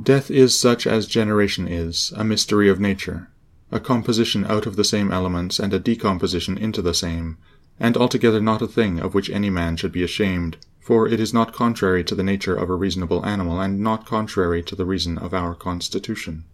Death is such as generation is, a mystery of nature, a composition out of the same elements and a decomposition into the same, and altogether not a thing of which any man should be ashamed, for it is not contrary to the nature of a reasonable animal and not contrary to the reason of our constitution.